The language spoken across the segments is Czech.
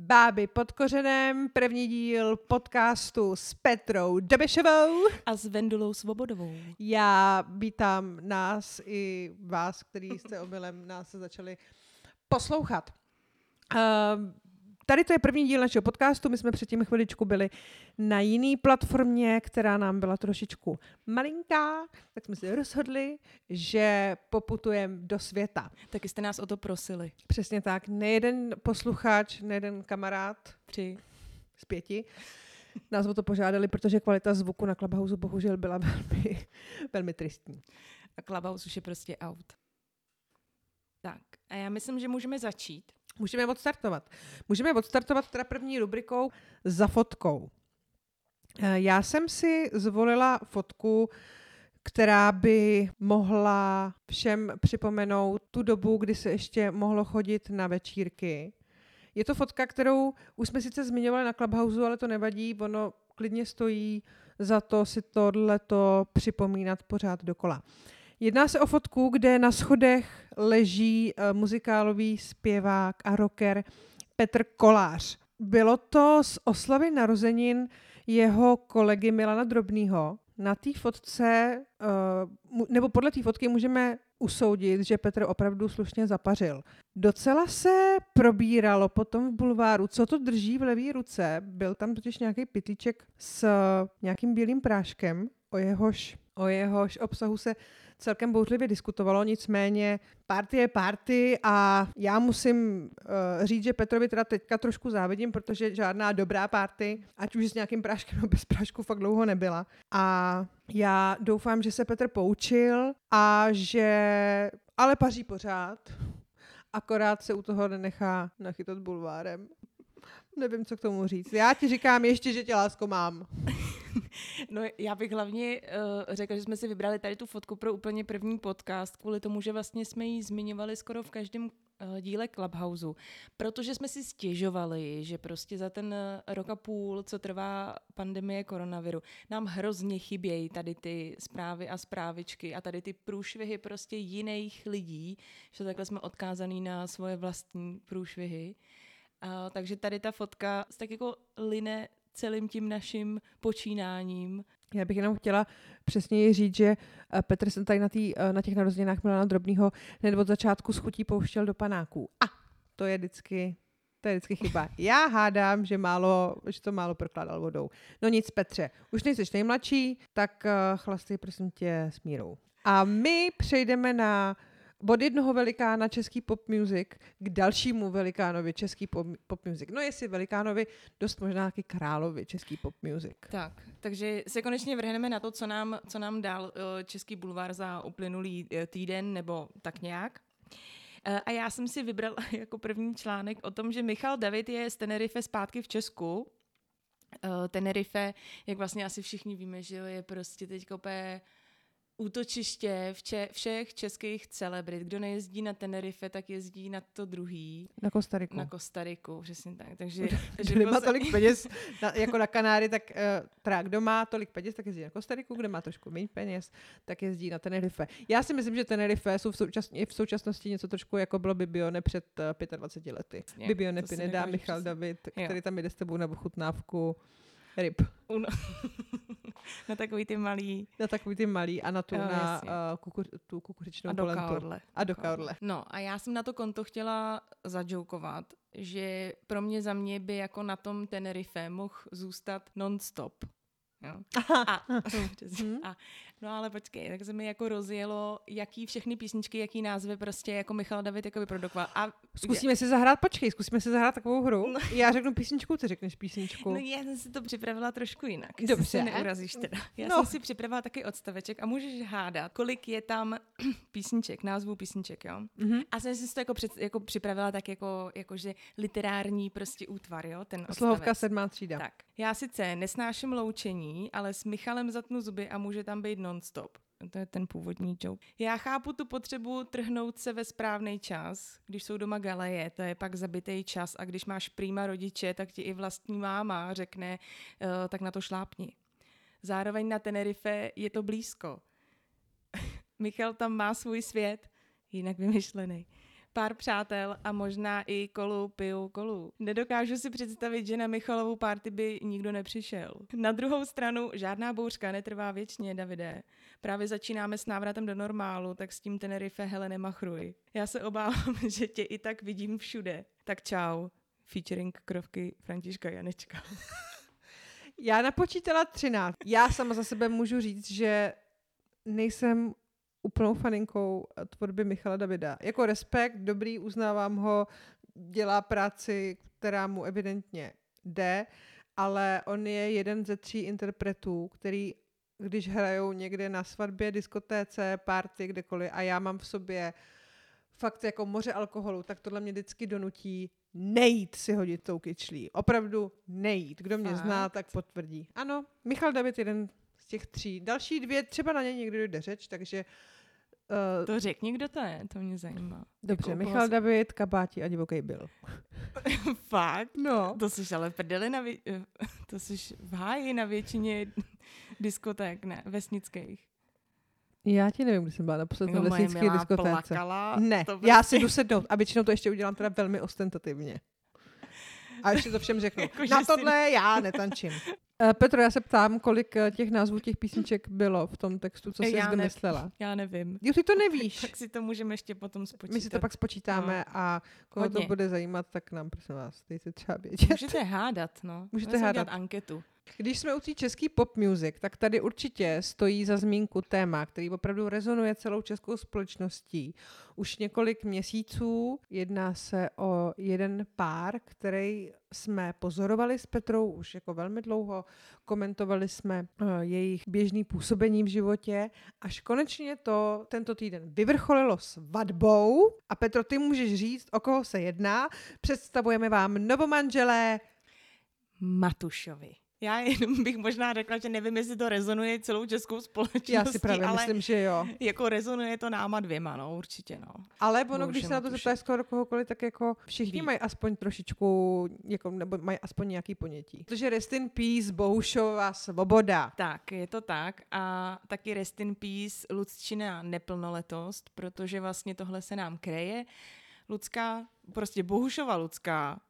Báby pod kořenem, první díl podcastu s Petrou Dobešovou a s Vendulou Svobodovou. Já vítám nás i vás, který jste omylem nás začali poslouchat. Uh, Tady to je první díl našeho podcastu. My jsme předtím chviličku byli na jiný platformě, která nám byla trošičku malinká, tak jsme si rozhodli, že poputujeme do světa. Taky jste nás o to prosili. Přesně tak. Nejeden posluchač, nejeden kamarád. Tři. Z pěti. Nás o to požádali, protože kvalita zvuku na Clubhouse bohužel byla velmi, velmi tristní. A Clubhouse už je prostě out. Tak, a já myslím, že můžeme začít. Můžeme odstartovat. Můžeme odstartovat teda první rubrikou za fotkou. Eh, já jsem si zvolila fotku, která by mohla všem připomenout tu dobu, kdy se ještě mohlo chodit na večírky. Je to fotka, kterou už jsme sice zmiňovali na Clubhouse, ale to nevadí, ono klidně stojí za to si tohleto připomínat pořád dokola. Jedná se o fotku, kde na schodech leží uh, muzikálový zpěvák a rocker Petr Kolář. Bylo to z oslavy narozenin jeho kolegy Milana Drobného. Na té fotce, uh, nebo podle té fotky můžeme usoudit, že Petr opravdu slušně zapařil. Docela se probíralo potom v bulváru, co to drží v levé ruce. Byl tam totiž nějaký pitlíček s nějakým bílým práškem, o jehož, o jehož obsahu se celkem bouřlivě diskutovalo, nicméně party je party a já musím uh, říct, že Petrovi teda teďka trošku závidím, protože žádná dobrá party, ať už s nějakým práškem nebo bez prášku, fakt dlouho nebyla. A já doufám, že se Petr poučil a že ale paří pořád, akorát se u toho nenechá nachytat bulvárem. Nevím, co k tomu říct. Já ti říkám ještě, že tě lásko mám. No já bych hlavně uh, řekla, že jsme si vybrali tady tu fotku pro úplně první podcast, kvůli tomu, že vlastně jsme ji zmiňovali skoro v každém uh, díle Clubhouse, protože jsme si stěžovali, že prostě za ten uh, rok a půl, co trvá pandemie koronaviru, nám hrozně chybějí tady ty zprávy a zprávičky a tady ty průšvihy prostě jiných lidí, že takhle jsme odkázaný na svoje vlastní průšvihy. Uh, takže tady ta fotka tak jako line celým tím naším počínáním. Já bych jenom chtěla přesněji říct, že eh, Petr jsem tady na, tý, eh, na těch narozeninách Milana Drobného hned od začátku s chutí pouštěl do panáků. A to je vždycky to je vždycky chyba. Já hádám, že, málo, že to málo prokládal vodou. No nic, Petře, už nejsi nejmladší, tak uh, chlasty prosím tě s mírou. A my přejdeme na od jednoho velikána český pop music k dalšímu velikánovi český pop, pop music. No jestli velikánovi, dost možná taky královi český pop music. Tak, takže se konečně vrhneme na to, co nám, co nám dal eh, český bulvár za uplynulý eh, týden nebo tak nějak. Eh, a já jsem si vybral jako první článek o tom, že Michal David je z Tenerife zpátky v Česku. Tenerife, jak vlastně asi všichni víme, že je prostě teď úplně útočiště vče, všech českých celebrit. Kdo nejezdí na Tenerife, tak jezdí na to druhý. Na Kostariku. Na Kostariku, přesně tak. Takže, takže kdo má tolik peněz na, jako na Kanáry, tak uh, teda kdo má tolik peněz, tak jezdí na Kostariku, kdo má trošku méně peněz, tak jezdí na Tenerife. Já si myslím, že Tenerife jsou v, součas, v současnosti něco trošku jako bylo Bibione před uh, 25 lety. Bibione Pineda, Michal David, jo. který tam jde s tebou na ochutnávku ryb. Uno. na takový ty malý. Na takový ty malý a na tu, jo, na uh, kukur, tu kukuřičnou a do kaurle. A do kaurle. No a já jsem na to konto chtěla zajoukovat, že pro mě za mě by jako na tom Tenerife mohl zůstat non-stop. Jo. A, hmm. a, no ale počkej, tak se mi jako rozjelo, jaký všechny písničky, jaký názvy prostě jako Michal David jako vyprodukoval. A zkusíme si zahrát, počkej, zkusíme si zahrát takovou hru. No. Já řeknu písničku, ty řekneš písničku. No já jsem si to připravila trošku jinak. Dobře. Se neurazíš teda. Já no. jsem si připravila taky odstaveček a můžeš hádat, kolik je tam písniček, názvů písniček, jo. Mm-hmm. A jsem si to jako, před, jako připravila tak jako, jakože literární prostě útvar, jo, ten odstavec. Slohovka sedmá třída. Tak. Já sice nesnáším loučení, ale s Michalem zatnu zuby a může tam být non-stop. To je ten původní joke. Já chápu tu potřebu trhnout se ve správný čas, když jsou doma galeje, to je pak zabitý čas a když máš prýma rodiče, tak ti i vlastní máma řekne, uh, tak na to šlápni. Zároveň na Tenerife je to blízko. Michal tam má svůj svět, jinak vymyšlený. Pár přátel a možná i kolu piju kolu. Nedokážu si představit, že na Michalovou party by nikdo nepřišel. Na druhou stranu, žádná bouřka netrvá věčně, Davide. Právě začínáme s návratem do normálu, tak s tím Tenerife hele nemachruj. Já se obávám, že tě i tak vidím všude. Tak čau. Featuring krovky Františka Janečka. Já napočítala 13. Já sama za sebe můžu říct, že nejsem úplnou faninkou tvorby Michala Davida. Jako respekt, dobrý, uznávám ho, dělá práci, která mu evidentně jde, ale on je jeden ze tří interpretů, který když hrajou někde na svatbě, diskotéce, party, kdekoliv a já mám v sobě fakt jako moře alkoholu, tak tohle mě vždycky donutí nejít si hodit tou kyčlí. Opravdu nejít. Kdo mě fakt? zná, tak potvrdí. Ano, Michal David jeden těch tří. Další dvě, třeba na ně někdy dojde řeč, takže... Uh, to řekni, kdo to je, to mě zajímá. Dobře, jako Michal David, Kabáti a divoký byl. Fakt? No. To jsi ale prdeli na vě- eh, to jsi v háji na většině diskoték, ne, vesnických. Já ti nevím, kdy jsem byla naposled na lesnické diskotéce. Plakala, ne, prostě... já si jdu sednout a většinou to ještě udělám teda velmi ostentativně. A ještě to všem řeknu. jako, na tohle si... já netančím. Uh, Petro, já se ptám, kolik uh, těch názvů těch písniček bylo v tom textu, co jsi já vymyslela. Ne, já nevím. Jo, ty to nevíš. tak si to můžeme ještě potom spočítat. My si to pak spočítáme no. a koho Hodně. to bude zajímat, tak nám prosím vás, dejte třeba vědět. Můžete hádat, no. Můžete hádat. anketu. Když jsme u té český pop music, tak tady určitě stojí za zmínku téma, který opravdu rezonuje celou českou společností. Už několik měsíců jedná se o jeden pár, který jsme pozorovali s Petrou už jako velmi dlouho, komentovali jsme uh, jejich běžný působení v životě, až konečně to tento týden vyvrcholilo svatbou. A Petro, ty můžeš říct, o koho se jedná. Představujeme vám novomanželé Matušovi. Já jenom bych možná řekla, že nevím, jestli to rezonuje celou českou společností, Já si právě ale myslím, že jo. Jako rezonuje to náma dvěma, no, určitě, no. Ale ono, když se na to zeptáš skoro kohokoliv, tak jako všichni Ví. mají aspoň trošičku, jako, nebo mají aspoň nějaký ponětí. Protože rest in peace, Bohušová svoboda. Tak, je to tak. A taky rest in peace, Lucčina neplnoletost, protože vlastně tohle se nám kreje. Lucka, prostě Bohušova Lucka,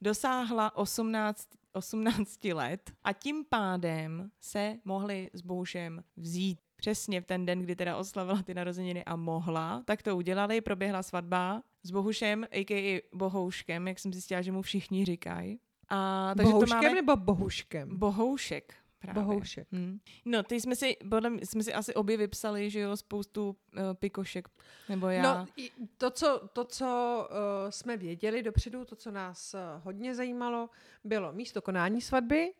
dosáhla 18 18 let a tím pádem se mohli s Boušem vzít přesně v ten den, kdy teda oslavila ty narozeniny a mohla, tak to udělali, proběhla svatba s Bohušem, a.k.a. Bohouškem, jak jsem zjistila, že mu všichni říkají. A, takže Bohouškem to máme... nebo Bohuškem? Bohoušek. Právě. Bohoušek. Hmm. No, ty jsme si, podle mě, jsme si asi obě vypsali, že jo, spoustu uh, pikošek, nebo já. No, to, co, to, co uh, jsme věděli dopředu, to, co nás uh, hodně zajímalo, bylo místo konání svatby,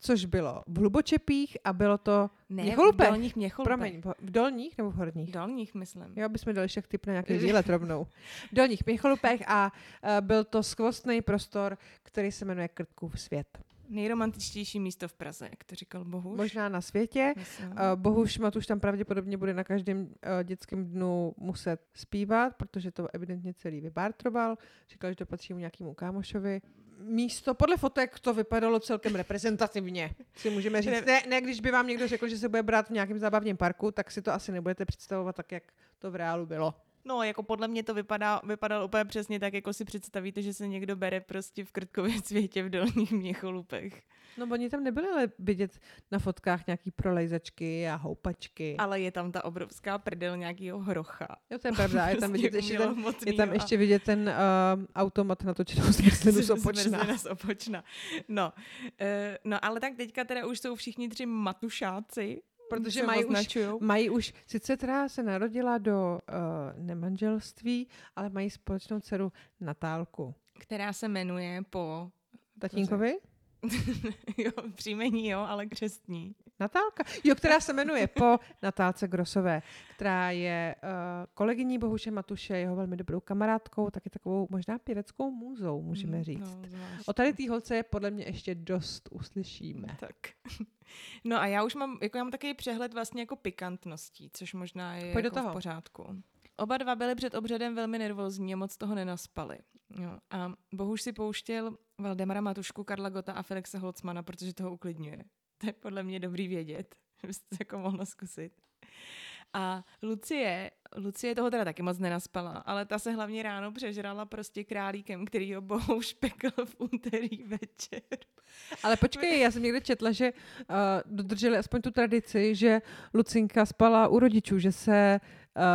což bylo v Hlubočepích a bylo to ne, Měcholupech. v dolních Měcholupech. Promiň, v dolních nebo v horních? V dolních, myslím. Jo, bychom dali však typ na nějaký výlet rovnou. V dolních Měcholupech a uh, byl to skvostný prostor, který se jmenuje Krtkův svět. Nejromantičtější místo v Praze, jak to říkal Bohuš. Možná na světě. Uh, Bohuš Matuš tam pravděpodobně bude na každém uh, dětském dnu muset zpívat, protože to evidentně celý vybártroval. Říkal, že to patří mu nějakému kámošovi. Místo, podle fotek to vypadalo celkem reprezentativně, si můžeme říct. Ne, ne, když by vám někdo řekl, že se bude brát v nějakém zábavním parku, tak si to asi nebudete představovat tak, jak to v reálu bylo. No, jako podle mě to vypadá, vypadalo úplně přesně tak, jako si představíte, že se někdo bere prostě v krtkově světě v dolních měcholupech. No, oni tam nebyli ale vidět na fotkách nějaký prolejzačky a houpačky. Ale je tam ta obrovská prdel nějakého hrocha. Jo, to je pravda. Je tam vidět, ještě ten, je tam ještě vidět ten uh, automat natočenou zmrzlinu z opočna. z opočna. No, uh, no, ale tak teďka teda už jsou všichni tři matušáci, Protože mají už, mají už, sice teda se narodila do uh, nemanželství, ale mají společnou dceru Natálku. Která se jmenuje po... Tatínkovi? jo, příjmení jo, ale křestní. Natálka? Jo, která se jmenuje po Natálce Grosové, která je uh, kolegyní Bohuše Matuše, jeho velmi dobrou kamarádkou, taky takovou možná pěveckou můzou, můžeme hmm, říct. No, o tady té holce podle mě ještě dost uslyšíme. Tak. No a já už mám, jako já mám takový přehled vlastně jako pikantností, což možná je Pojď jako do toho. v pořádku. Oba dva byli před obřadem velmi nervózní a moc toho nenaspali. Jo. A Bohuž si pouštěl Valdemara Matušku, Karla Gota a Felixe Holcmana, protože toho uklidňuje. To je podle mě dobrý vědět, byste jako mohla zkusit. A Lucie, Lucie toho teda taky moc nenaspala, ale ta se hlavně ráno přežrala prostě králíkem, který ho bohu špekl v úterý večer. Ale počkej, já jsem někde četla, že uh, dodrželi aspoň tu tradici, že Lucinka spala u rodičů, že se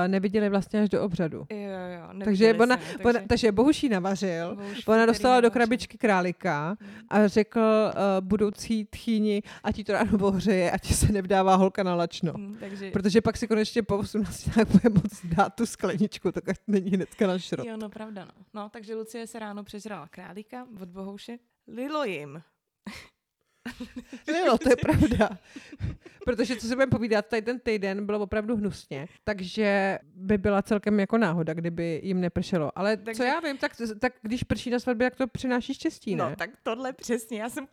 neviděli vlastně až do obřadu. Jo, jo, takže, ona, se, takže... Ona, takže Bohuš jí navařil, Bohuš ona dostala do krabičky králika hmm. a řekl uh, budoucí tchýni, ať ti to ráno ohřeje, ať se nevdává holka na lačno. Hmm, takže... Protože pak si konečně po 18 bude moc dát tu skleničku, tak ať není hnedka na šrot. Jo, no pravda, no. No, takže Lucie se ráno přežrala králika od Bohouše. Lilo jim No, to je pravda. Protože co se budeme povídat, tady ten týden bylo opravdu hnusně, takže by byla celkem jako náhoda, kdyby jim nepršelo. Ale takže... co já vím, tak, tak když prší na svatbě, jak to přináší štěstí, ne? No, tak tohle přesně. Já jsem,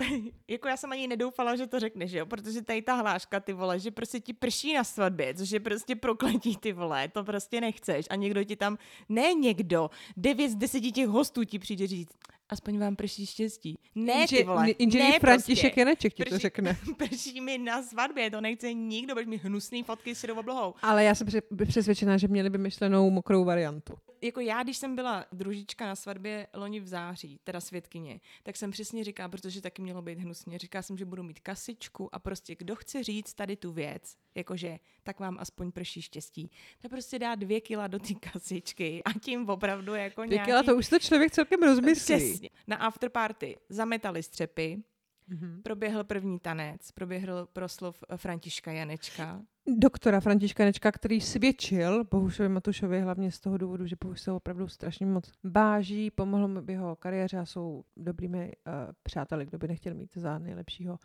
jako já jsem ani nedoufala, že to řekneš, jo? protože tady ta hláška, ty vole, že prostě ti prší na svatbě, což je prostě prokletí, ty vole, to prostě nechceš. A někdo ti tam, ne někdo, devět z deseti těch hostů ti přijde říct, aspoň vám prší štěstí. Ne, ty vole. Inženýr ne, František prostě. Janeček ti to prší, řekne. Prší mi na svatbě, to nechce nikdo, budeš mi hnusný fotky s oblohou. Ale já jsem přesvědčená, že měli by myšlenou mokrou variantu. Jako já, když jsem byla družička na svatbě loni v září, teda svědkyně, tak jsem přesně říká, protože taky mělo být hnusně, říká jsem, že budu mít kasičku a prostě kdo chce říct tady tu věc, jakože tak vám aspoň prší štěstí, tak prostě dá dvě kila do té kasičky a tím opravdu jako dvě nějaký... kila, to už to člověk celkem rozmyslí. Přesně. Na afterparty zametali střepy, Mm-hmm. Proběhl první tanec, proběhl proslov Františka Janečka. Doktora Františka Janečka, který svědčil Bohušovi Matušovi hlavně z toho důvodu, že Bohuš se opravdu strašně moc báží, pomohl mu v jeho kariéře a jsou dobrými uh, přáteli, kdo by nechtěl mít za nejlepšího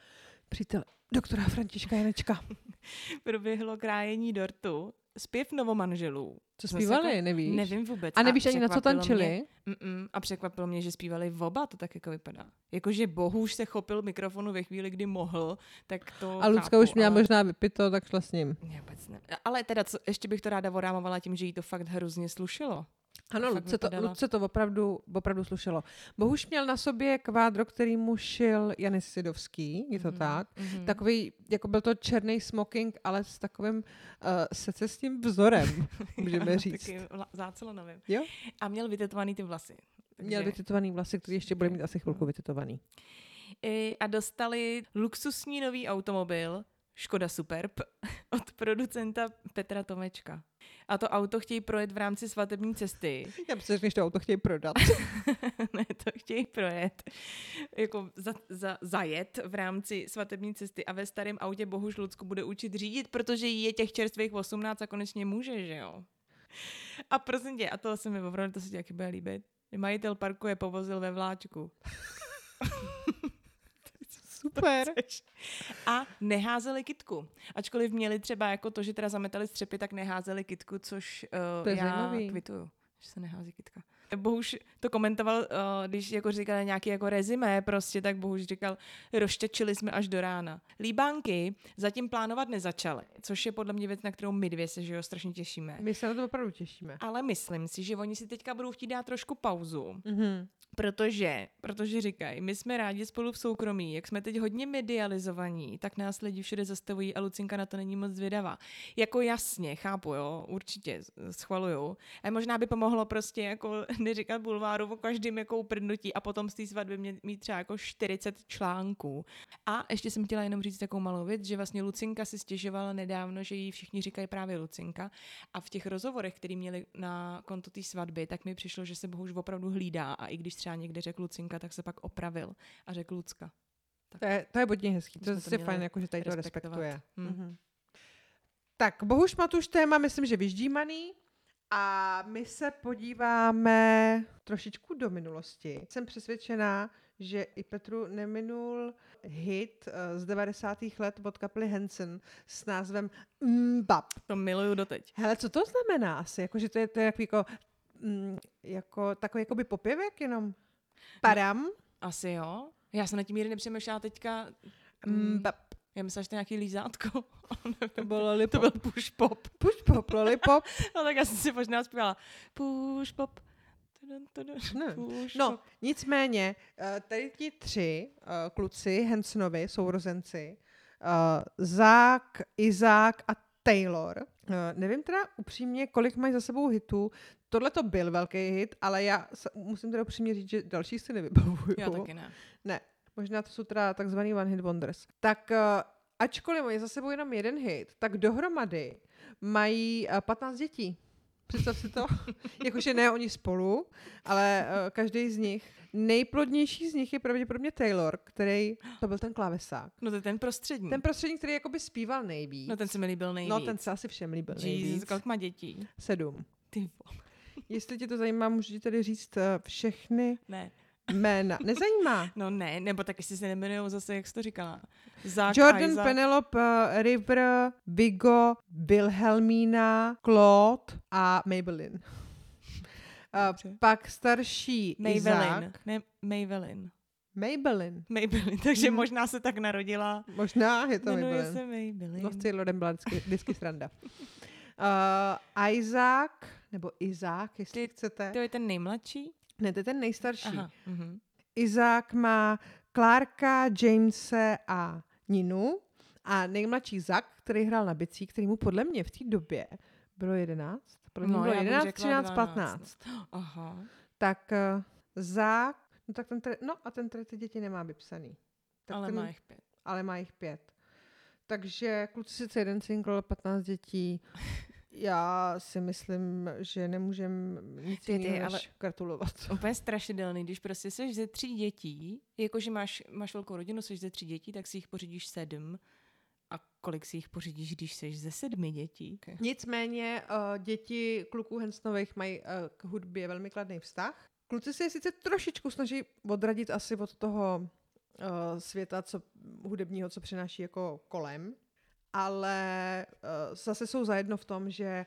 přítele. Doktora Františka Janečka. Proběhlo krájení dortu zpěv novomanželů. Co zpívali, jako, nevíš? Nevím vůbec. A nevíš a ani na co tančili? Mě, mm, a překvapilo mě, že zpívali v oba, to tak jako vypadá. Jakože Bohuž se chopil mikrofonu ve chvíli, kdy mohl, tak to A Lucka už měla ale... možná vypito, tak šla s ním. Ne, vůbec ne. Ale teda, co, ještě bych to ráda vorámovala tím, že jí to fakt hrozně slušelo. Ano, Ludce to, Ludce to opravdu, opravdu slušelo. Bohuž měl na sobě kvádro, který mu šil Janis Sidovský, je to mm-hmm. tak. Mm-hmm. Takový, jako byl to černý smoking, ale s takovým uh, secesním vzorem, můžeme říct. Taky zácelonovým. Jo? A měl vytetovaný ty vlasy. Takže... Měl vytetovaný vlasy, který ještě bude mít asi chvilku vytetovaný. I, a dostali luxusní nový automobil, Škoda Superb od producenta Petra Tomečka. A to auto chtějí projet v rámci svatební cesty. Já myslím, že to auto chtějí prodat. ne, to chtějí projet. Jako za, za, zajet v rámci svatební cesty a ve starém autě Bohuž Lucku bude učit řídit, protože jí je těch čerstvých 18 a konečně může, že jo? A prosím tě, a to se mi opravdu, to se ti taky bude líbit. Majitel parku je povozil ve vláčku. Super. A neházeli kitku. Ačkoliv měli třeba jako to, že teda zametali střepy, tak neházeli kitku, což uh, to je já zajímavý. kvituju, že se nehází kitka. Bohuž to komentoval, uh, když jako říkal nějaký jako rezimé prostě, tak Bohuž říkal, roštečili jsme až do rána. Líbánky zatím plánovat nezačaly, což je podle mě věc, na kterou my dvě se že jo, strašně těšíme. My se na to opravdu těšíme. Ale myslím si, že oni si teďka budou chtít dát trošku pauzu. Mm-hmm. Protože, protože říkají, my jsme rádi spolu v soukromí, jak jsme teď hodně medializovaní, tak nás lidi všude zastavují a Lucinka na to není moc zvědavá. Jako jasně, chápu, jo, určitě schvaluju. A možná by pomohlo prostě jako neříkat bulváru o každém jako uprdnutí a potom z té svatby mě, mít třeba jako 40 článků. A ještě jsem chtěla jenom říct takovou malou věc, že vlastně Lucinka si stěžovala nedávno, že jí všichni říkají právě Lucinka. A v těch rozhovorech, který měli na konto té svatby, tak mi přišlo, že se bohuž opravdu hlídá a i když třeba někde řekl Lucinka, tak se pak opravil a řekl Lucka. Tak. To, je, to je hodně hezký, to je fajn, jako, že tady to respektuje. Hmm. Mm-hmm. Tak, Bohuž Matuš téma, myslím, že vyždímaný. A my se podíváme trošičku do minulosti. Jsem přesvědčená, že i Petru neminul hit uh, z 90. let od kapely Hansen s názvem Mbap. To miluju doteď. Hele, co to znamená asi? Jako, že to je, to je jako mm, jako takový jakoby popěvek jenom? Param? Asi jo. Já jsem na tím míry nepřemýšlela teďka. Mm, bap. Já myslím, že to je nějaký lízátko. to bylo lollipop. To byl push pop. Push pop, lollipop. no tak já jsem si možná zpívala push pop. No, nicméně, eh, tady ti tři uh, kluci, Hansonovi, sourozenci, uh, Zák, Izák a Taylor, nevím teda upřímně, kolik mají za sebou hitů. Tohle to byl velký hit, ale já musím teda upřímně říct, že další si nevybavuju. Já taky ne. Ne, možná to jsou teda takzvaný one hit wonders. Tak uh, ačkoliv mají za sebou jenom jeden hit, tak dohromady mají uh, 15 dětí. Představ si to. Jakože ne oni spolu, ale uh, každý z nich. Nejplodnější z nich je pravděpodobně Taylor, který, to byl ten klávesák. No to je ten prostřední. Ten prostřední, který jakoby zpíval nejvíc. No ten se mi líbil nejvíc. No ten se asi všem líbil nejvíc. Jesus, kolik má dětí? Sedm. Ty vole. Jestli tě to zajímá, můžu ti tady říct uh, všechny Ne. jména. Nezajímá. No ne, nebo tak jestli se nemenují zase, jak jsi to říkala. Zach, Jordan, Isaac. Penelope, uh, River, Vigo, Wilhelmina, Claude a Maybelline. Uh, pak starší Maybelline. Izák. Ne, Maybelline. Maybelline. Maybelline, takže Mhm. možná se tak narodila. Možná je to Jmenuje Maybelline. se Maybelline. No s byla vždycky, vždycky sranda. Uh, Isaac, nebo Izák, jestli Ty- chcete. To je ten nejmladší? Ne, to je ten nejstarší. Aha. Mhm. Izák má Clarka, Jamese a Ninu a nejmladší Zak, který hrál na bicí, který mu podle mě v té době bylo 11. Podle mě No, bylo já bych 11, řekla 13, 12. 15. Aha. Tak uh, Zák, no tak ten, tady, no a ten tady ty děti nemá vypsaný. Tak Ale ten, má jich pět. ale má jich pět. Takže kluci sice jeden single, 15 dětí. Já si myslím, že nemůžem nic Ty, ty, ale- gratulovat. Úplně strašidelný, když prostě jsi ze tří dětí, jakože máš, máš velkou rodinu, jsi ze tří dětí, tak si jich pořídíš sedm. A kolik si jich pořídíš, když jsi ze sedmi dětí? Okay. Nicméně uh, děti kluků Hensnových mají uh, k hudbě velmi kladný vztah. Kluci se je sice trošičku snaží odradit asi od toho uh, světa co, hudebního, co přináší jako kolem, ale uh, zase jsou zajedno v tom, že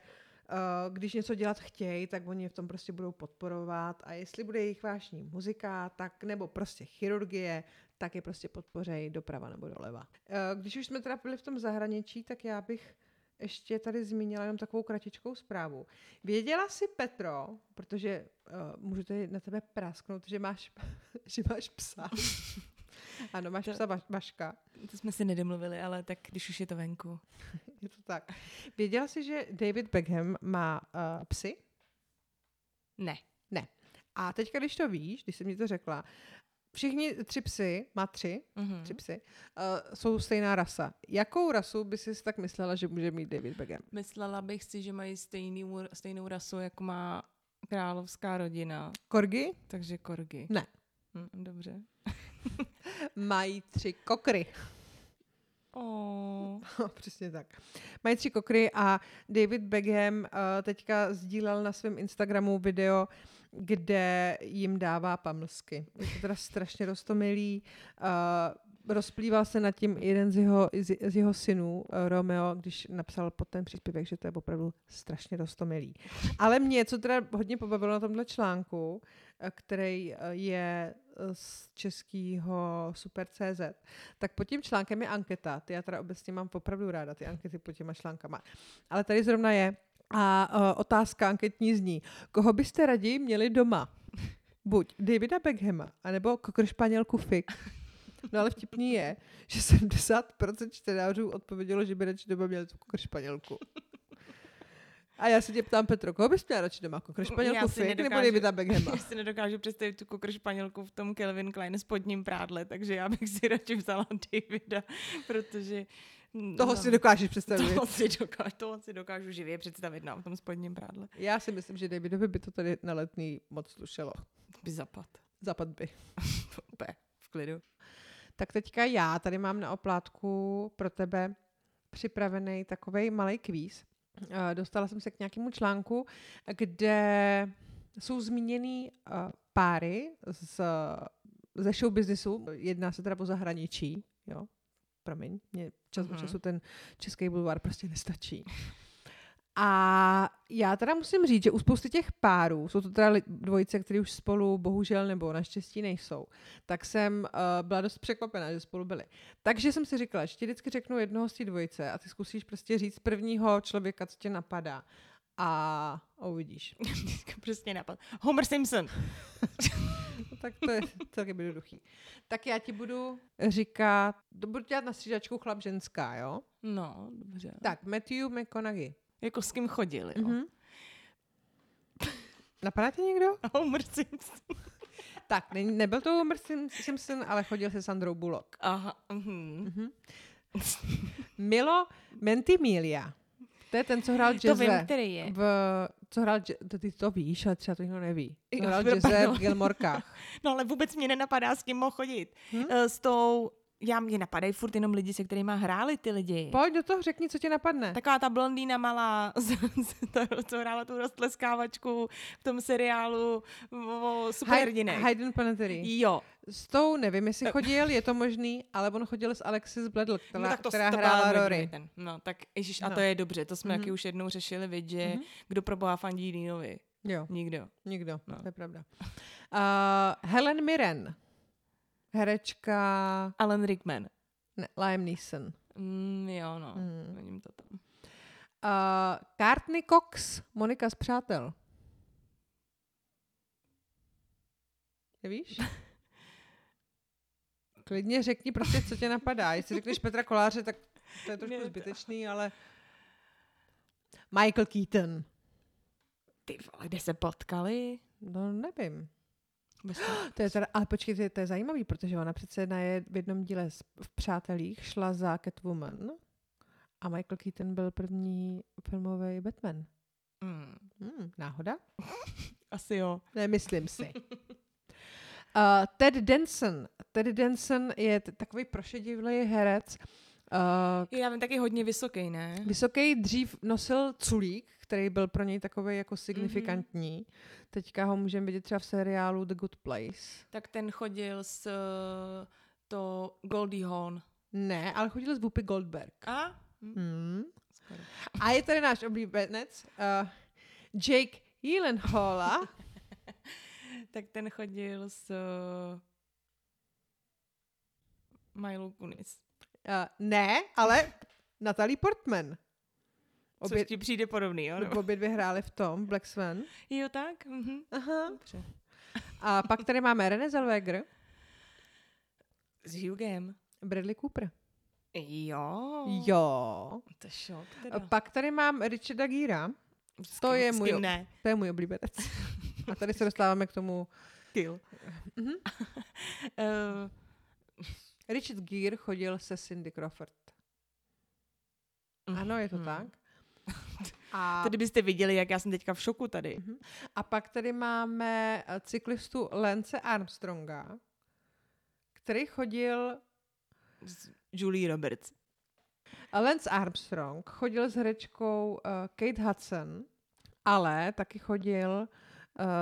uh, když něco dělat chtějí, tak oni v tom prostě budou podporovat a jestli bude jejich vášní muzika, tak nebo prostě chirurgie, tak je prostě podpořej doprava nebo doleva. Uh, když už jsme teda byli v tom zahraničí, tak já bych ještě tady zmínila jenom takovou kratičkou zprávu. Věděla jsi, Petro, protože uh, můžu tady na tebe prasknout, že máš, že máš psa. Ano, máš To- psa Vaška. To jsme si nedomluvili, ale tak když už je to venku. Je to tak. Věděla jsi, že David Beckham má uh, psy? Ne. A teďka, když to víš, když jsi mi to řekla, všichni tři psy, má tři, Mhm. tři psy, uh, jsou stejná rasa. Jakou rasu by si tak myslela, že může mít David Beckham? Myslela bych si, že mají stejný, stejnou rasu, jako má královská rodina, Korgy? takže korgy. Ne. Hm, dobře. Mají tři kokry. Oh. Přesně tak. Mají tři kokry a David Beckham uh, teďka sdílel na svém Instagramu video, kde jim dává pamlsky. Je to teda strašně rostomilý. Uh, rozplýval se nad tím jeden z jeho, z, z jeho synů, uh, Romeo, když napsal pod ten příspěvek, že to je opravdu strašně rostomilý. Ale mě, co teda hodně pobavilo na tomhle článku, eh, který eh, je eh, z českého Super.cz, tak pod tím článkem je anketa. Ty já teda obecně mám opravdu ráda ty ankety pod těma článkama. Ale tady zrovna je. A uh, otázka anketní zní, koho byste raději měli doma? Buď Davida Beckhama, anebo kokr španělku Fik. No ale vtipný je, že 70% čtenářů odpovědělo, že by radši doma měli tu kokr španělku. A já se tě ptám, Petro, koho bys měla radši doma? Kokr španělku Já si Fik nebo Davida Beckhama? Já si nedokážu představit tu kokr španělku v tom Kelvin Klein spodním prádle, takže já bych si radši vzala Davida, protože... Toho si dokážeš představit. Toho si, dokážu, toho si dokážu živě představit na tom spodním prádle. Já si myslím, že Davidovi by to tady na letný moc slušelo. By zapad. Zapad by. V klidu. Tak teďka já tady mám na oplátku pro tebe připravený takový malý kvíz. Eh, Dostala jsem se k nějakému článku, kde jsou zmíněný eh, páry z, ze show businessu. Jedná se teda o zahraničí, jo. Promiň, mě čas od Mhm. času ten český bulvár prostě nestačí. A já teda musím říct, že u spousty těch párů, jsou to teda dvojice, které už spolu bohužel nebo naštěstí nejsou, tak jsem uh, byla dost překvapená, že spolu byli. Takže jsem si říkala, že ti vždycky řeknu jednoho z té dvojice a ty zkusíš prostě říct prvního člověka, co tě napadá. A uvidíš. Přesně napad. Homer Simpson. No, tak to je celkem jednoduchý. Tak já ti budu říkat, to budu dělat na střídačku chlap ženská, jo? No, dobře. Tak, Matthew McConaughey. Jako s kým chodili, jo. Mhm. Napadá tě někdo? Homer Simpson. Tak, ne, nebyl to Homer Sim- Simpson, ale chodil se Sandrou Bullock. Aha, mhm. Mhm. Milo Mentimiglia. To je ten, co hrál To jazze. vím, který je. V, co hrál, to ty to víš, ale třeba to nikdo neví. Co hrál jazze v Gilmorkách. No ale vůbec mě nenapadá, s kým mohl chodit. Hm? Hm? S tou, já mě napadají furt jenom lidi, se kterými hráli ty lidi. Pojď do toho, řekni, co tě napadne. Taková ta blondýna malá, co hrála tu rostleskávačku v tom seriálu o superhrdinek. Hayden Panettiere. Jo, S tou nevím, jestli chodil, je to možný, ale on chodil s Alexis Bledl, která, no, tak to, která to hrála Rory. Ten. No, tak ježiš, a No. to je dobře, to jsme Mhm. taky už jednou řešili, vid, že Mhm. kdo pro boha fandí Deanovi? Jo, Nikdo. nikdo, No. to je pravda. Uh, Helen Mirren, herečka, Alan Rickman. ne, Liam Neeson. Mm, jo, no, Mm. vidím to tam. Uh, Courtney Cox, Monika z Přátel. Nevíš? Klidně řekni prostě, co tě napadá. Jestli řekneš Petra Koláře, tak to je trošku zbytečný, ale... Michael Keaton. Ty vole, kde se potkali? No, nevím. To je teda, ale počkej, to je, zajímavý, protože ona přece na je v jednom díle v Přátelích šla za Catwoman a Michael Keaton byl první filmový Batman. Mm, Hmm, náhoda? asi jo. Nemyslím si. Uh, Ted Danson. Ted Danson je t- takový prošedivlý herec. Uh, Já vím taky hodně vysoký, ne? vysoký dřív nosil culík, který byl pro něj takový jako signifikantní. Mm-hmm. Teďka ho můžeme vidět třeba v seriálu The Good Place. Tak ten chodil s uh, to Goldie Hawn. Ne, ale chodil s Whoopi Goldberg. A? Hm, Hmm. skoro. A je tady náš oblíbenec, uh, Jake Gyllenhaala. tak ten chodil s uh, Milo Kunis. Uh, ne, ale Natalie Portman. Což Obě, ti přijde podobný, jo? Nebo? obě dvě hrály v tom, Black Swan. Jo, tak? Mhm. Aha. Dobře. A pak tady máme René Zellweger, S Hughem. Bradley Cooper. Jo. Jo. To je šok A teda. pak tady mám Richarda Gíra, S to je můj- ne. to je můj oblíbenec. A tady se dostáváme k tomu. Kill. Mhm. Uh, Richard Gere chodil se Cindy Crawford. Ano, je to mhm. tak. A, Tady byste viděli, jak já jsem teďka v šoku tady. Mhm. a pak tady máme eh, cyklistu Lance Armstronga, který chodil S Julie Roberts. A Lance Armstrong chodil s herečkou uh, Kate Hudson, ale taky chodil uh,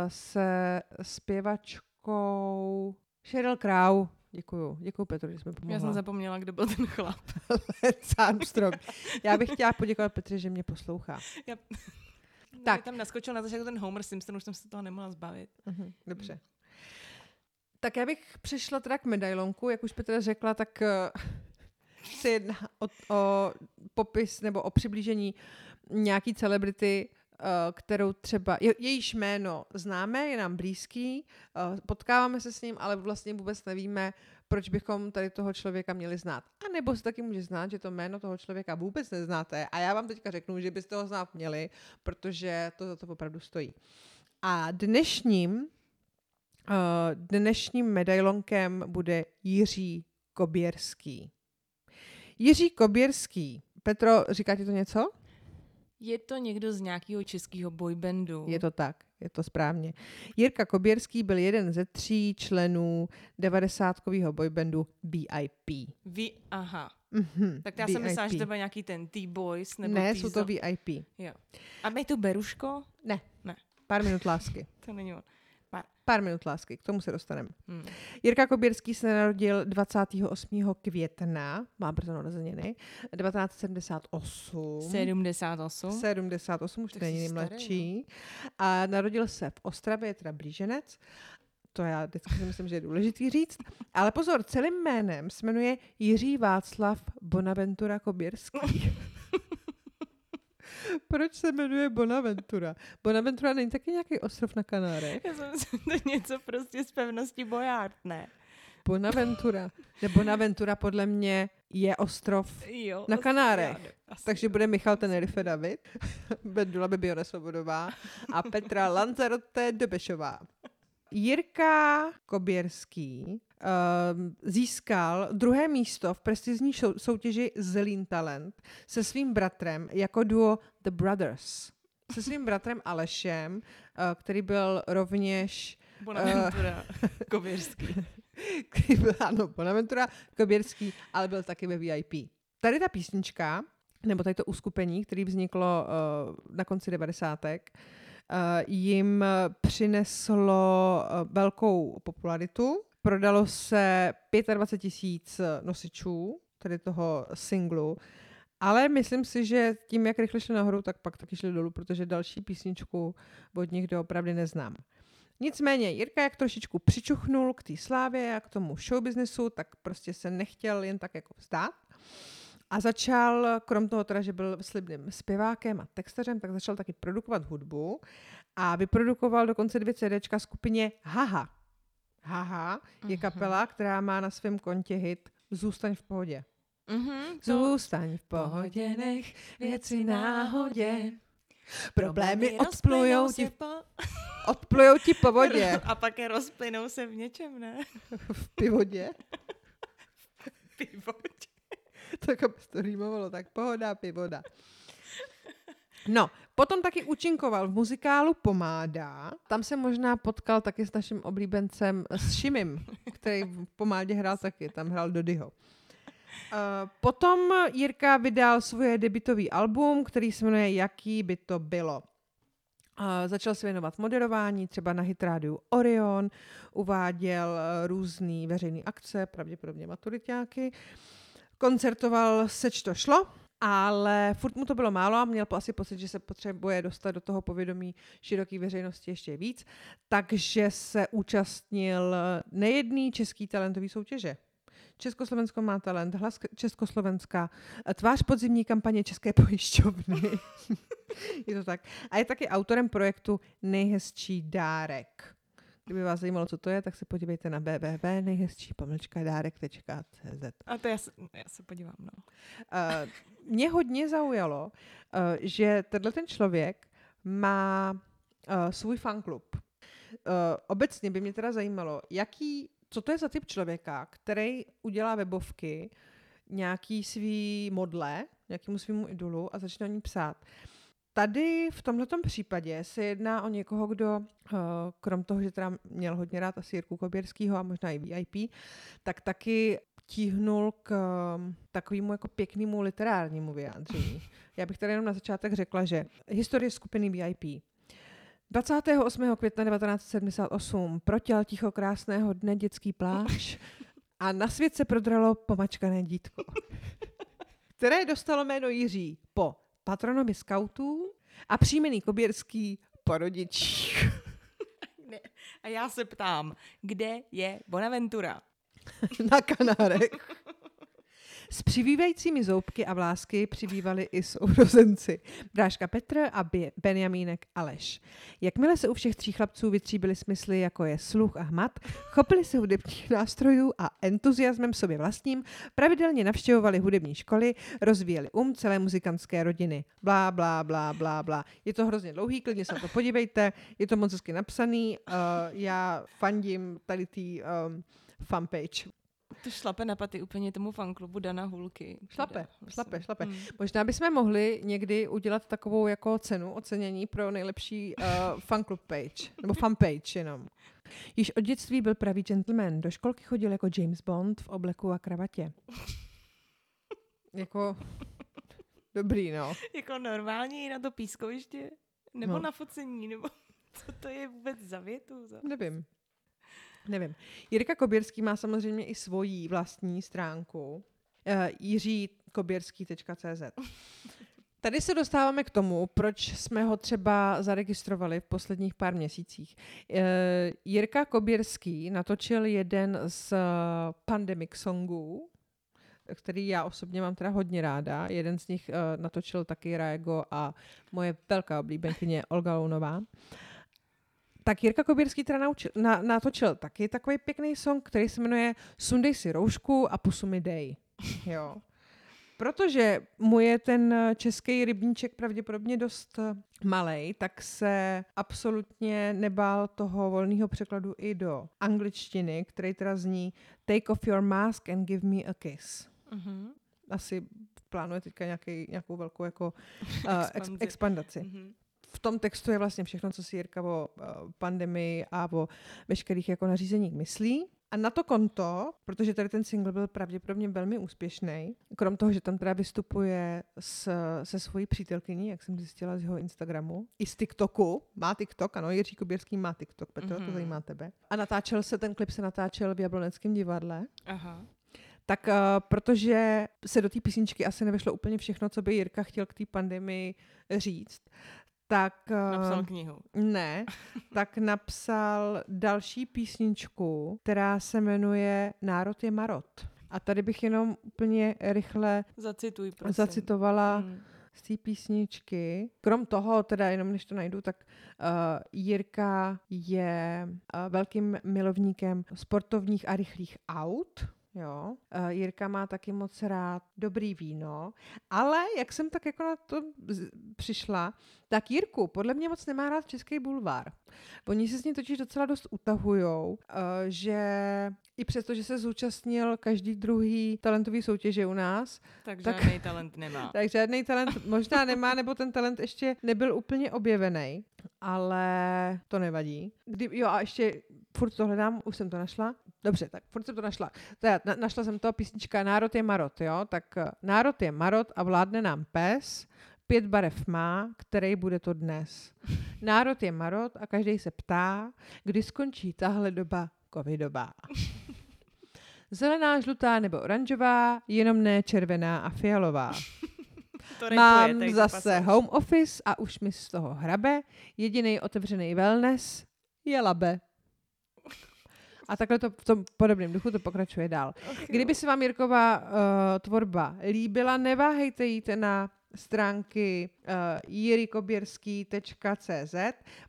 se zpěvačkou Sheryl Crow. Děkuju, děkuju Petru, že jsme pomohla. Já jsem zapomněla, kdo byl ten chlap. Armstrong. Já bych chtěla poděkovat Petře, že mě poslouchá. Já... Tak. Tak. tam naskočil na začátku ten Homer Simpson, už jsem se toho nemohla zbavit. Mhm, dobře. Tak já bych přišla teda k medailonku, jak už Petra řekla, tak eh, se jedná o, o popis nebo o přiblížení nějaký celebrity, kterou třeba, je, jejíž jméno známe, je nám blízký, eh, potkáváme se s ním, ale vlastně vůbec nevíme, proč bychom tady toho člověka měli znát. A nebo se taky může znát, že to jméno toho člověka vůbec neznáte a já vám teďka řeknu, že byste ho znát měli, protože to za to opravdu stojí. A dnešním, uh, dnešním medailonkem bude Jiří Koběrský. Jiří Koběrský. Petro, říká ti to něco? Je to někdo z nějakého českého boybandu. Je to tak, je to správně. Jirka Koběrský byl jeden ze tří členů 90-kového boybandu BIP. Vy, aha. Mhm, Tak já jsem myslela, že VIP. to byl nějaký ten T-Boys. Nebo Ne, T jsou to VIP. Jo. A je to Beruško? Ne. Ne. Pár minut lásky. To není on. Pár minut lásky, k tomu se dostaneme. Hmm. Jirka Koběrský se narodil 28. května, má brzo narozeniny, 1978. 78. 78, už Tak není starý, no. nejmladší. A narodil se v Ostravě, je teda blíženec. To já vždycky si myslím, že je důležitý říct. Ale pozor, celým jménem se jmenuje Jiří Václav Bonaventura Koběrský. Proč se jmenuje Bonaventura? Bonaventura není taky nějaký ostrov na Kanárech? Já jsem že to je něco prostě z pevnosti Bojard, ne? Bonaventura. Ne, Bonaventura podle mě je ostrov Jo, na Kanárech. asi Takže jo. bude Michal Tenerife David, Bendula Bibi Nesvobodová a Petra Lanzarote Dobešová. Jirka Koběrský získal druhé místo v prestižní soutěži Zelín Talent se svým bratrem jako duo The Brothers. Se svým bratrem Alešem, uh, který byl rovněž Bonaventura Kověřský. který byl, ano, Bonaventura Koběrský, ale byl taky ve VIP. Tady ta písnička, nebo tady to uskupení, které vzniklo uh, na konci 90. Uh, jim přineslo uh, velkou popularitu. Prodalo se 25 tisíc nosičů tady toho singlu, ale myslím si, že tím, jak rychle šli nahoru, tak pak taky šli dolů, protože další písničku od nich doopravdy neznám. Nicméně Jirka jak trošičku přičuchnul k té slávě a k tomu showbiznesu, tak prostě se nechtěl jen tak jako vzdát. A začal, krom toho teda, že byl slibným zpěvákem a textařem, tak začal taky produkovat hudbu a vyprodukoval dokonce dvě CDčka skupině Haha. Haha je kapela, která má na svém kontě hit Zůstaň v pohodě. Mhm, to Zůstaň v pohodě, nech věci náhodě. Problémy odplujou ti, po... odplujou ti po vodě. A pak je rozplynou se v něčem, ne? V pivodě. Pivo. tak aby se to rýmovalo, tak pohoda, pivoda. No, potom taky účinkoval v muzikálu Pomáda. Tam se možná potkal taky s naším oblíbencem s Šimim, který v Pomádě hrál taky, tam hrál Dodyho. Uh, potom Jirka vydal svoje debitový album, který se jmenuje Jaký by to bylo. Uh, začal se věnovat moderování, třeba na hitrádiu Orion, uváděl uh, různé veřejné akce, pravděpodobně maturitáky. Koncertoval Seč to šlo, ale furt mu to bylo málo a měl asi pocit, že se potřebuje dostat do toho povědomí široké veřejnosti ještě víc, takže se účastnil nejedný český talentový soutěže. Československo má talent, hlas Československa, tvář podzimní kampaně České pojišťovny. je to tak. A je taky autorem projektu Nejhezčí dárek. Kdyby vás zajímalo, co to je, tak se podívejte na www.nejhezčí dárek.cz. A to já se, já se podívám, no. Uh, mě hodně zaujalo, uh, že tenhle ten člověk má uh, svůj fanklub. Uh, obecně by mě teda zajímalo, jaký, co to je za typ člověka, který udělá webovky nějaký svý modle, nějakému svýmu idolu a začne o ní psát. Tady v tomto případě se jedná o někoho, kdo uh, krom toho, že teda měl hodně rád asi Jirku Koběrskýho a možná i VIP, tak taky tíhnul k um, takovému jako pěknému literárnímu vyjádření. Já bych tady jenom na začátek řekla, že historie skupiny VIP. 28. května 1978 protěl ticho krásného dne dětský pláž a na svět se prodralo pomačkané dítko, které dostalo jméno Jiří po patronovi skautů a příjmený Koběrský po rodičích. Ne. A já se ptám, kde je Bonaventura? na Kanárech. S přibývajícími zoubky a vlásky přibývali i sourozenci. Bráška Petr a Benjamínek Aleš. Jakmile se u všech tří chlapců vytříbily smysly, jako je sluch a hmat, chopili se hudebních nástrojů a entuziasmem sobě vlastním pravidelně navštěvovali hudební školy, rozvíjeli um celé muzikantské rodiny. Blá, blá, blá, blá, blá. Je to hrozně dlouhý, klidně se na to podívejte, je to moc hezky napsaný. Uh, já fandím tady tý um, fanpage. To šlape na paty úplně tomu fanklubu Dana Hulky. Šlape, Teda, šlape, šlape. Hmm. Možná bychom mohli někdy udělat takovou jako cenu ocenění pro nejlepší uh, fanclub page, nebo fanpage jenom. Již od dětství byl pravý gentleman. Do školky chodil jako James Bond v obleku a kravatě. jako dobrý, no. Jako normálně na to pískoviště? Nebo No. na focení? Nebo co to je vůbec za větu? Za... Nevím. Nevím. Jirka Koběrský má samozřejmě i svoji vlastní stránku. Uh, jiříkoběrský.cz Tady se dostáváme k tomu, proč jsme ho třeba zaregistrovali v posledních pár měsících. Uh, Jirka Koběrský natočil jeden z uh, pandemic songů, který já osobně mám teda hodně ráda. Jeden z nich uh, natočil taky Raego a moje velká oblíbenkyně Olga Lounová. Tak Jirka Koběrský teda naučil, na, natočil taky takový pěkný song, který se jmenuje Sundej si roušku a pusu mi dej. Jo. Protože mu je ten český rybníček pravděpodobně dost malý, tak se absolutně nebál toho volného překladu i do angličtiny, který teda zní Take off your mask and give me a kiss. Mm-hmm. Asi plánuje teďka nějaký, nějakou velkou jako uh, ex, expandaci. Mm-hmm v tom textu je vlastně všechno, co si Jirka o uh, pandemii a o veškerých jako nařízeních myslí. A na to konto, protože tady ten single byl pravděpodobně velmi úspěšný, krom toho, že tam teda vystupuje s, se svojí přítelkyní, jak jsem zjistila z jeho Instagramu, i z TikToku, má TikTok, ano, Jiří Kuběrský má TikTok, Petro, mm-hmm. to mhm. zajímá tebe. A natáčel se, ten klip se natáčel v Jabloneckém divadle. Aha. Tak uh, protože se do té písničky asi nevešlo úplně všechno, co by Jirka chtěl k té pandemii říct, tak... Napsal knihu. Ne, tak napsal další písničku, která se jmenuje Národ je marot. A tady bych jenom úplně rychle Zacituj, prosím. zacitovala hmm. z té písničky. Krom toho, teda jenom než to najdu, tak uh, Jirka je uh, velkým milovníkem sportovních a rychlých aut. Jo. Uh, Jirka má taky moc rád dobrý víno, ale jak jsem tak jako na to z- přišla, tak Jirku podle mě moc nemá rád Český bulvár. Oni se s ní totiž docela dost utahujou, uh, že i přesto, že se zúčastnil každý druhý talentový soutěže u nás. Tak, tak žádný talent nemá. tak žádný talent možná nemá, nebo ten talent ještě nebyl úplně objevený, ale to nevadí. Kdy, jo a ještě furt to hledám, už jsem to našla. Dobře, tak furt jsem to našla. Teda, na, našla jsem to písnička Národ je marot, jo? Tak eh, národ je marot a vládne nám pes, pět barev má, který bude to dnes. Národ je marot a každý se ptá, kdy skončí tahle doba covidová. Zelená, žlutá nebo oranžová, jenom ne červená a fialová. To Mám zase home office a už mi z toho hrabe. Jediný otevřený wellness je labe. A takhle to v tom podobném duchu to pokračuje dál. Okay. Kdyby se vám Jirková uh, tvorba líbila, neváhejte jít na stránky jirikoběrský.cz,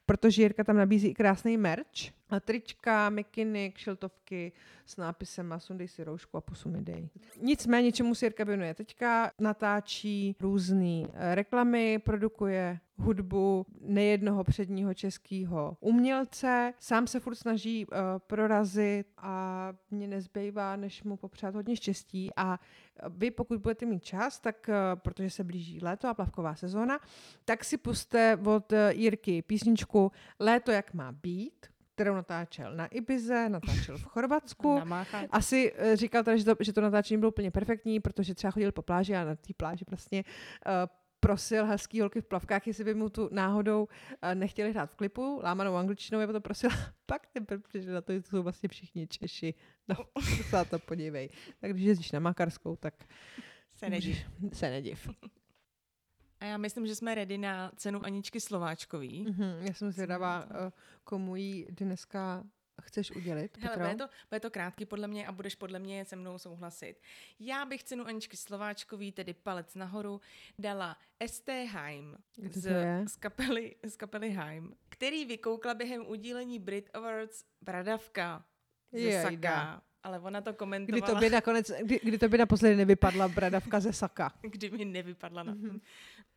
protože Jirka tam nabízí i krásný merch trička, mikiny, kšiltovky s nápisem Sundej si roušku a pusu mi dej. Nicméně, čemu si Jirka věnuje teďka, natáčí různé eh, reklamy, produkuje hudbu nejednoho předního českého umělce. Sám se furt snaží uh, prorazit a mě nezbývá, než mu popřát hodně štěstí a vy, pokud budete mít čas, tak uh, protože se blíží léto a plavková sezóna, tak si puste od uh, Jirky písničku Léto jak má být, kterou natáčel na Ibize, natáčel v Chorvatsku. Asi uh, říkal teda, že to, že to natáčení bylo úplně perfektní, protože třeba chodil po pláži a na té pláži vlastně uh, prosil hezký holky v plavkách, jestli by mu tu náhodou uh, nechtěli hrát v klipu, lámanou angličtinou, je to prosil, pak teprve protože na to jsou vlastně všichni Češi. No, se to podívej. Tak když jezdíš na Makarskou, tak se nediv. Se nediv. A já myslím, že jsme ready na cenu Aničky Slováčkový. Mm-hmm, já jsem zvědavá, eh, komu ji dneska chceš udělit, Hele, bude to, bude to krátký podle mě a budeš podle mě se mnou souhlasit. Já bych cenu Aničky Slováčkový, tedy palec nahoru, dala ST Heim z, z, kapely, z kapely Heim, který vykoukla během udílení Brit Awards Bradavka ze Saka ale ona to komentovala. Kdy to by nakonec, kdy, kdy to by naposledy nevypadla bradavka ze saka. kdy mi nevypadla na... Mm-hmm.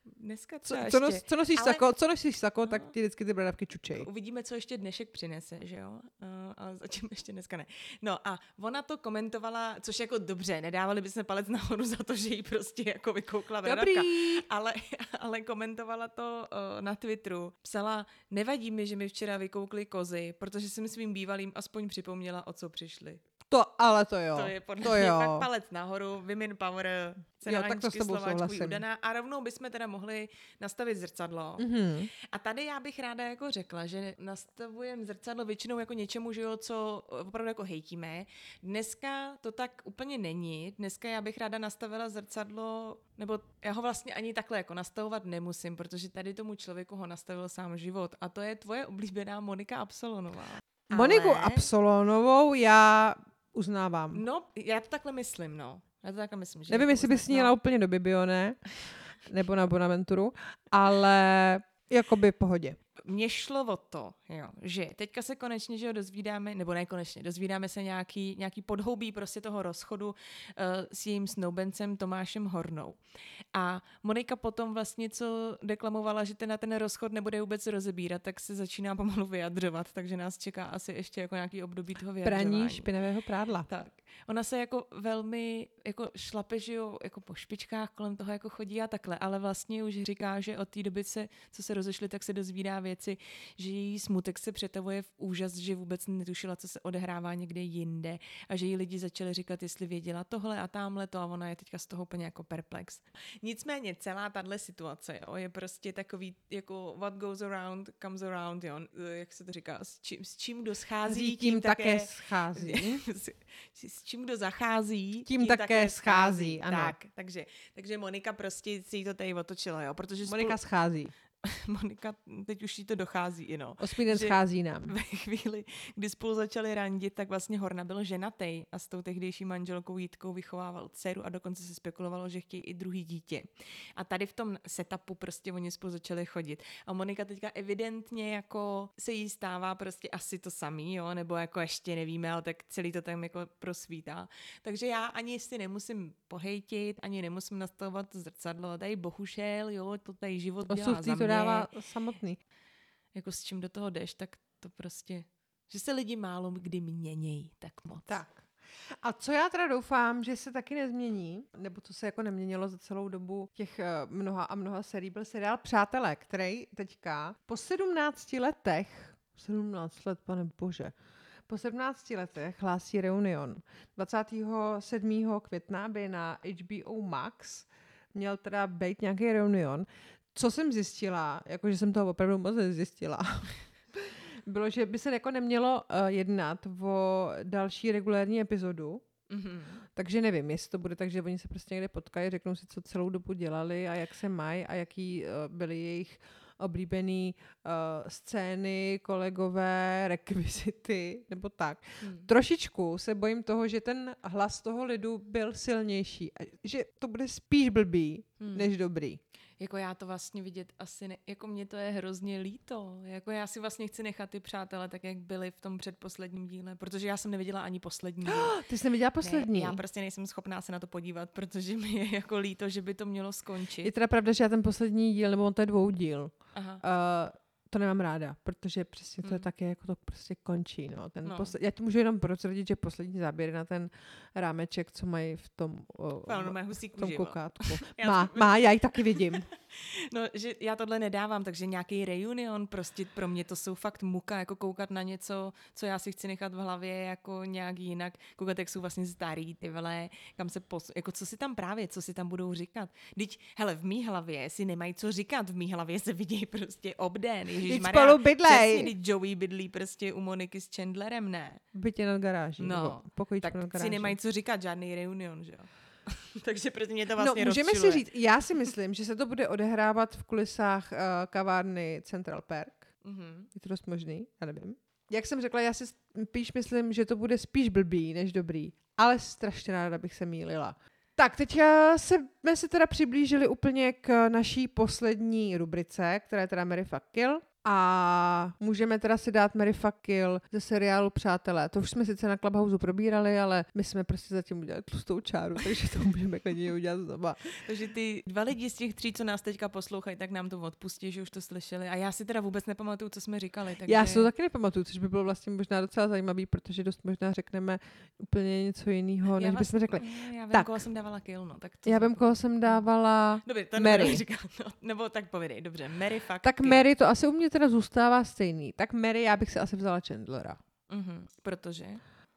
Dneska co, co, nos, co nosíš ale... sako, co nosíš sako, no. tak ti vždycky ty bradavky čučej. Uvidíme, co ještě dnešek přinese, že jo? Uh, ale zatím ještě dneska ne. No a ona to komentovala, což jako dobře, nedávali bychom palec nahoru za to, že jí prostě jako vykoukla bradavka. Ale, ale komentovala to uh, na Twitteru. Psala, nevadí mi, že mi včera vykoukly kozy, protože jsem svým bývalým aspoň připomněla, o co přišli. To, ale to jo. To je podle to mě jo. fakt palec nahoru, Women Power, cena jo, tak to s tebou udaná. A rovnou bychom teda mohli nastavit zrcadlo. Mm-hmm. A tady já bych ráda jako řekla, že nastavujeme zrcadlo většinou jako něčemu, že jo, co opravdu jako hejtíme. Dneska to tak úplně není. Dneska já bych ráda nastavila zrcadlo, nebo já ho vlastně ani takhle jako nastavovat nemusím, protože tady tomu člověku ho nastavil sám život. A to je tvoje oblíbená Monika Absolonová. Moniku Ale... Absolonovou já uznávám. No, já to takhle myslím, no. Já to takhle myslím. Že Nevím, jestli bys sníla no. úplně do Bibione, nebo na Bonaventuru, ale jakoby pohodě. Mně šlo o to, jo, že teďka se konečně že ho dozvídáme, nebo ne konečně, dozvídáme se nějaký, nějaký podhoubí prostě toho rozchodu uh, s jejím snoubencem Tomášem Hornou. A Monika potom vlastně, co deklamovala, že ten na ten rozchod nebude vůbec rozebírat, tak se začíná pomalu vyjadřovat, takže nás čeká asi ještě jako nějaký období toho vyjadřování. Praní špinavého prádla. Tak. Ona se jako velmi jako šlape, že jo, jako po špičkách kolem toho jako chodí a takhle, ale vlastně už říká, že od té doby se, co se rozešli, tak se dozvídá věci, že její smutek se přetavuje v úžas, že vůbec netušila, co se odehrává někde jinde a že jí lidi začali říkat, jestli věděla tohle a tamhle to a ona je teďka z toho úplně jako perplex. Nicméně celá tahle situace jo, je prostě takový jako what goes around comes around, jo, jak se to říká, s čím, s čím kdo schází, tím, tím také, také schází. s, s čím kdo zachází, tím, tím také, také schází. Ano. Tak, takže, takže Monika prostě si to tady otočila, jo, protože Monika spolu... schází. Monika, teď už jí to dochází, i no. Osmý den schází nám. Ve chvíli, kdy spolu začali randit, tak vlastně Horna byl ženatý a s tou tehdejší manželkou Jítkou vychovával dceru a dokonce se spekulovalo, že chtějí i druhý dítě. A tady v tom setupu prostě oni spolu začali chodit. A Monika teďka evidentně jako se jí stává prostě asi to samý, jo, nebo jako ještě nevíme, ale tak celý to tam jako prosvítá. Takže já ani si nemusím pohejtit, ani nemusím nastavovat zrcadlo. Tady bohužel, jo, to tady život dělá za mě dává samotný. Jako s čím do toho jdeš, tak to prostě, že se lidi málo kdy měnějí tak moc. Tak. A co já teda doufám, že se taky nezmění, nebo co se jako neměnilo za celou dobu těch eh, mnoha a mnoha serií, byl seriál Přátelé, který teďka po 17 letech, 17 let, pane bože, po 17 letech hlásí Reunion. 27. května by na HBO Max měl teda být nějaký reunion co jsem zjistila, jakože jsem toho opravdu moc zjistila, bylo, že by se jako nemělo uh, jednat o další regulární epizodu, Mm-hmm. Takže nevím, jestli to bude tak, že oni se prostě někde potkají, řeknou si, co celou dobu dělali a jak se mají a jaký uh, byly jejich oblíbený uh, scény, kolegové, rekvizity, nebo tak. Hmm. Trošičku se bojím toho, že ten hlas toho lidu byl silnější. Že to bude spíš blbý, hmm. než dobrý jako já to vlastně vidět asi, ne, jako mě to je hrozně líto, jako já si vlastně chci nechat ty přátelé tak, jak byli v tom předposledním díle, protože já jsem neviděla ani poslední díl. Ty jsi neviděla poslední? Ne, já prostě nejsem schopná se na to podívat, protože mi je jako líto, že by to mělo skončit. Je teda pravda, že já ten poslední díl, nebo on to je dvou díl, Aha. Uh, to nemám ráda, protože přesně to je také, jako to prostě končí. No. Ten no. Posled, já ti můžu jenom prozradit, že poslední záběr na ten rámeček, co mají v tom, o, no, v tom kukátku. má, má, já ji taky vidím. no, že já tohle nedávám, takže nějaký reunion, prostě pro mě to jsou fakt muka, jako koukat na něco, co já si chci nechat v hlavě jako nějak jinak, koukat, jak jsou vlastně starý ty vele, kam se pos... jako co si tam právě, co si tam budou říkat. Teď, hele, v mý hlavě si nemají co říkat, v mý hlavě se vidějí prostě obden, Teď spolu bydlej. Přesně, Joey bydlí prostě u Moniky s Chandlerem, ne? Bytě nad garáží. No, tak nad garáží. si nemají co říkat, žádný reunion, že jo? Takže pro mě to vlastně No, můžeme rozčiluje. si říct, já si myslím, že se to bude odehrávat v kulisách uh, kavárny Central Park. Mm-hmm. Je to dost možný, já nevím. Jak jsem řekla, já si spíš myslím, že to bude spíš blbý než dobrý, ale strašně ráda bych se mýlila. Tak, teď jsme se teda přiblížili úplně k naší poslední rubrice, která je teda Mary Fuck Kill. A můžeme teda si dát Mary Fuck Kill ze seriálu Přátelé. To už jsme sice na Clubhouse probírali, ale my jsme prostě zatím udělali tlustou čáru, takže to můžeme klidně udělat znova. takže ty dva lidi z těch tří, co nás teďka poslouchají, tak nám to odpustí, že už to slyšeli. A já si teda vůbec nepamatuju, co jsme říkali. Takže... Já si to taky nepamatuju, což by bylo vlastně možná docela zajímavý, protože dost možná řekneme úplně něco jiného, než bychom řekli. Já vím, tak. koho jsem dávala kill, no. Tak já vím, koho jsem dávala Dobře, to Mary. No. Nebo tak povědej, dobře, Mary fuck Tak kill. Mary to asi u mě teda zůstává stejný. Tak Mary, já bych se asi vzala Chandlera. Mm-hmm. Protože?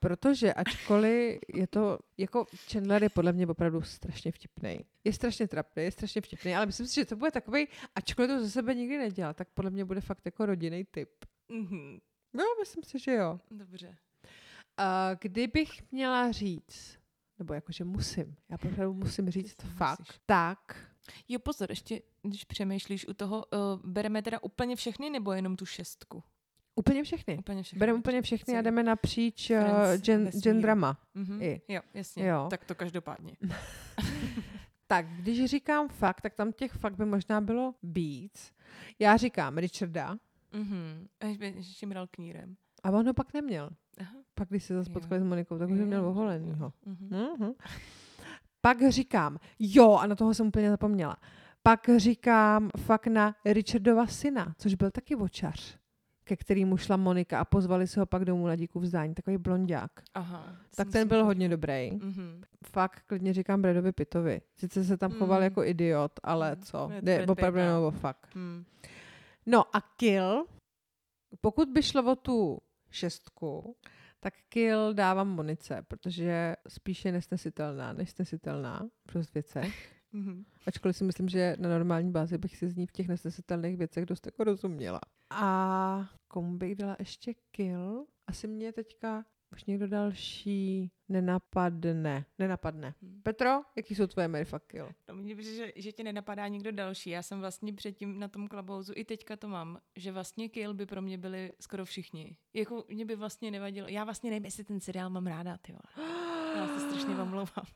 Protože ačkoliv je to, jako Chandler je podle mě opravdu strašně vtipný. Je strašně trapný, je strašně vtipný, ale myslím si, že to bude takový, ačkoliv to ze sebe nikdy nedělá, tak podle mě bude fakt jako rodinný typ. Mm-hmm. No, myslím si, že jo. Dobře. A kdybych měla říct, nebo jakože musím, já opravdu musím říct fakt, tak Jo, pozor, ještě když přemýšlíš u toho, uh, bereme teda úplně všechny nebo jenom tu šestku? Úplně všechny. Úplně všechny. Bereme úplně všechny a jdeme napříč uh, gen, gendrama. Mm-hmm. I. Jo, jasně. Jo. Tak to každopádně. Tak, když říkám fakt, tak tam těch fakt by možná bylo víc. Já říkám Richarda. Mhm. Ještě tím knírem. A on ho pak neměl. Aha. Pak, když se zase potkali s Monikou, tak už měl oholenýho. Mhm. Mhm. Pak říkám, jo, a na toho jsem úplně zapomněla. Pak říkám fakt na Richardova syna, což byl taky vočař, ke kterýmu šla Monika a pozvali se ho pak domů na díku vzdání, takový blondák. Aha. Tak ten byl hodně dobrý. Mhm. Fakt klidně říkám Bradovi Pitovi. Sice se tam choval Mm. jako idiot, ale Mm. co? Je Jde opravdu no. nebo fakt. Hmm. No a Kill, pokud by šlo o tu šestku, tak Kill dávám Monice, protože spíše nesnesitelná, než snesitelná v dost věcech. Mhm. Ačkoliv si myslím, že na normální bázi bych si z ní v těch nesnesitelných věcech dost jako rozuměla. A komu bych dala ještě Kill? Asi mě teďka už někdo další nenapadne. Nenapadne. Hmm. Petro, jaký jsou tvoje Mary fuck Kill? No, mně přijde, že, že tě nenapadá nikdo další. Já jsem vlastně předtím na tom klabouzu, i teďka to mám, že vlastně Kill by pro mě byli skoro všichni. Jako mě by vlastně nevadilo. Já vlastně nevím, jestli ten seriál mám ráda, ty vole. Já se strašně omlouvám.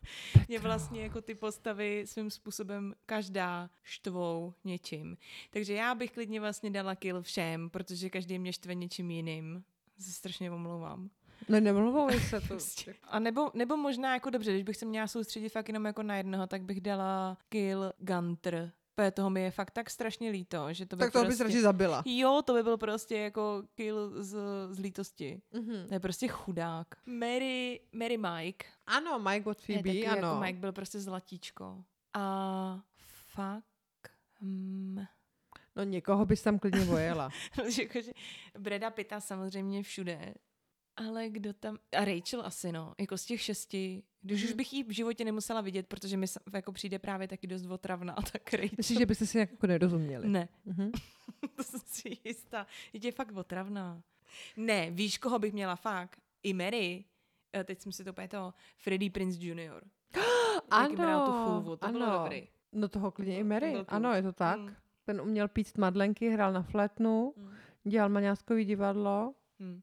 Mě vlastně jako ty postavy svým způsobem každá štvou něčím. Takže já bych klidně vlastně dala kill všem, protože každý mě štve něčím jiným. Se strašně omlouvám. Ne, nemluvou se to. Prostě. A nebo, nebo možná jako dobře, když bych se měla soustředit fakt jenom jako na jednoho, tak bych dala kill Gunter. Protože toho mi je fakt tak strašně líto, že to by tak to prostě... bys radši zabila. Jo, to by byl prostě jako kill z, z lítosti. Mhm. To je prostě chudák. Mary, Mary Mike. Ano, Mike od Je Phoebe, taky ano. Jako Mike byl prostě zlatíčko. A fuck. Hmm. No někoho bys tam klidně vojela. Jakože Breda Pitta samozřejmě všude. Ale kdo tam... A Rachel asi, no. Jako z těch šesti. Když už Mhm. bych jí v životě nemusela vidět, protože mi jako přijde právě taky dost otravná, tak Rachel... Myslíš, že byste si jako nerozuměli? Ne, Mhm. to jsem si jistá. Je tě fakt otravná. Ne, víš, koho bych měla fakt? I Mary. Eh, Teď jsem si to úplně. Freddie Prince Jr. Bral tu chůvu, to bylo ano. dobrý. No toho klidně i Mary. Ano, je to tak. Mm. Ten uměl pít madlenky, hrál na flétnu, Mm. dělal maňáskový divadlo. Hmm.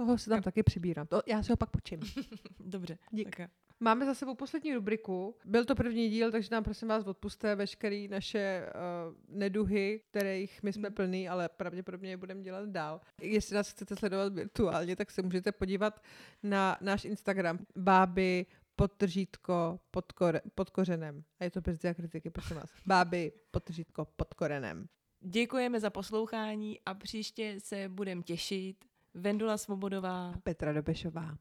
Toho si tam Jo. taky přibírám. To, já si ho pak počím. Dobře. Dík. Tak. Máme za sebou poslední rubriku. Byl to první díl, takže nám prosím vás odpuste veškeré naše uh, neduhy, kterých my jsme plný, ale pravděpodobně je budeme dělat dál. Jestli nás chcete sledovat virtuálně, tak se můžete podívat na náš Instagram báby podtržítko pod, kore, pod kořenem. A je to bez diakritiky, prosím vás. Báby podtržítko pod korenem. Děkujeme za poslouchání a příště se budeme těšit. Vendula Svobodová. Petra Dobešová.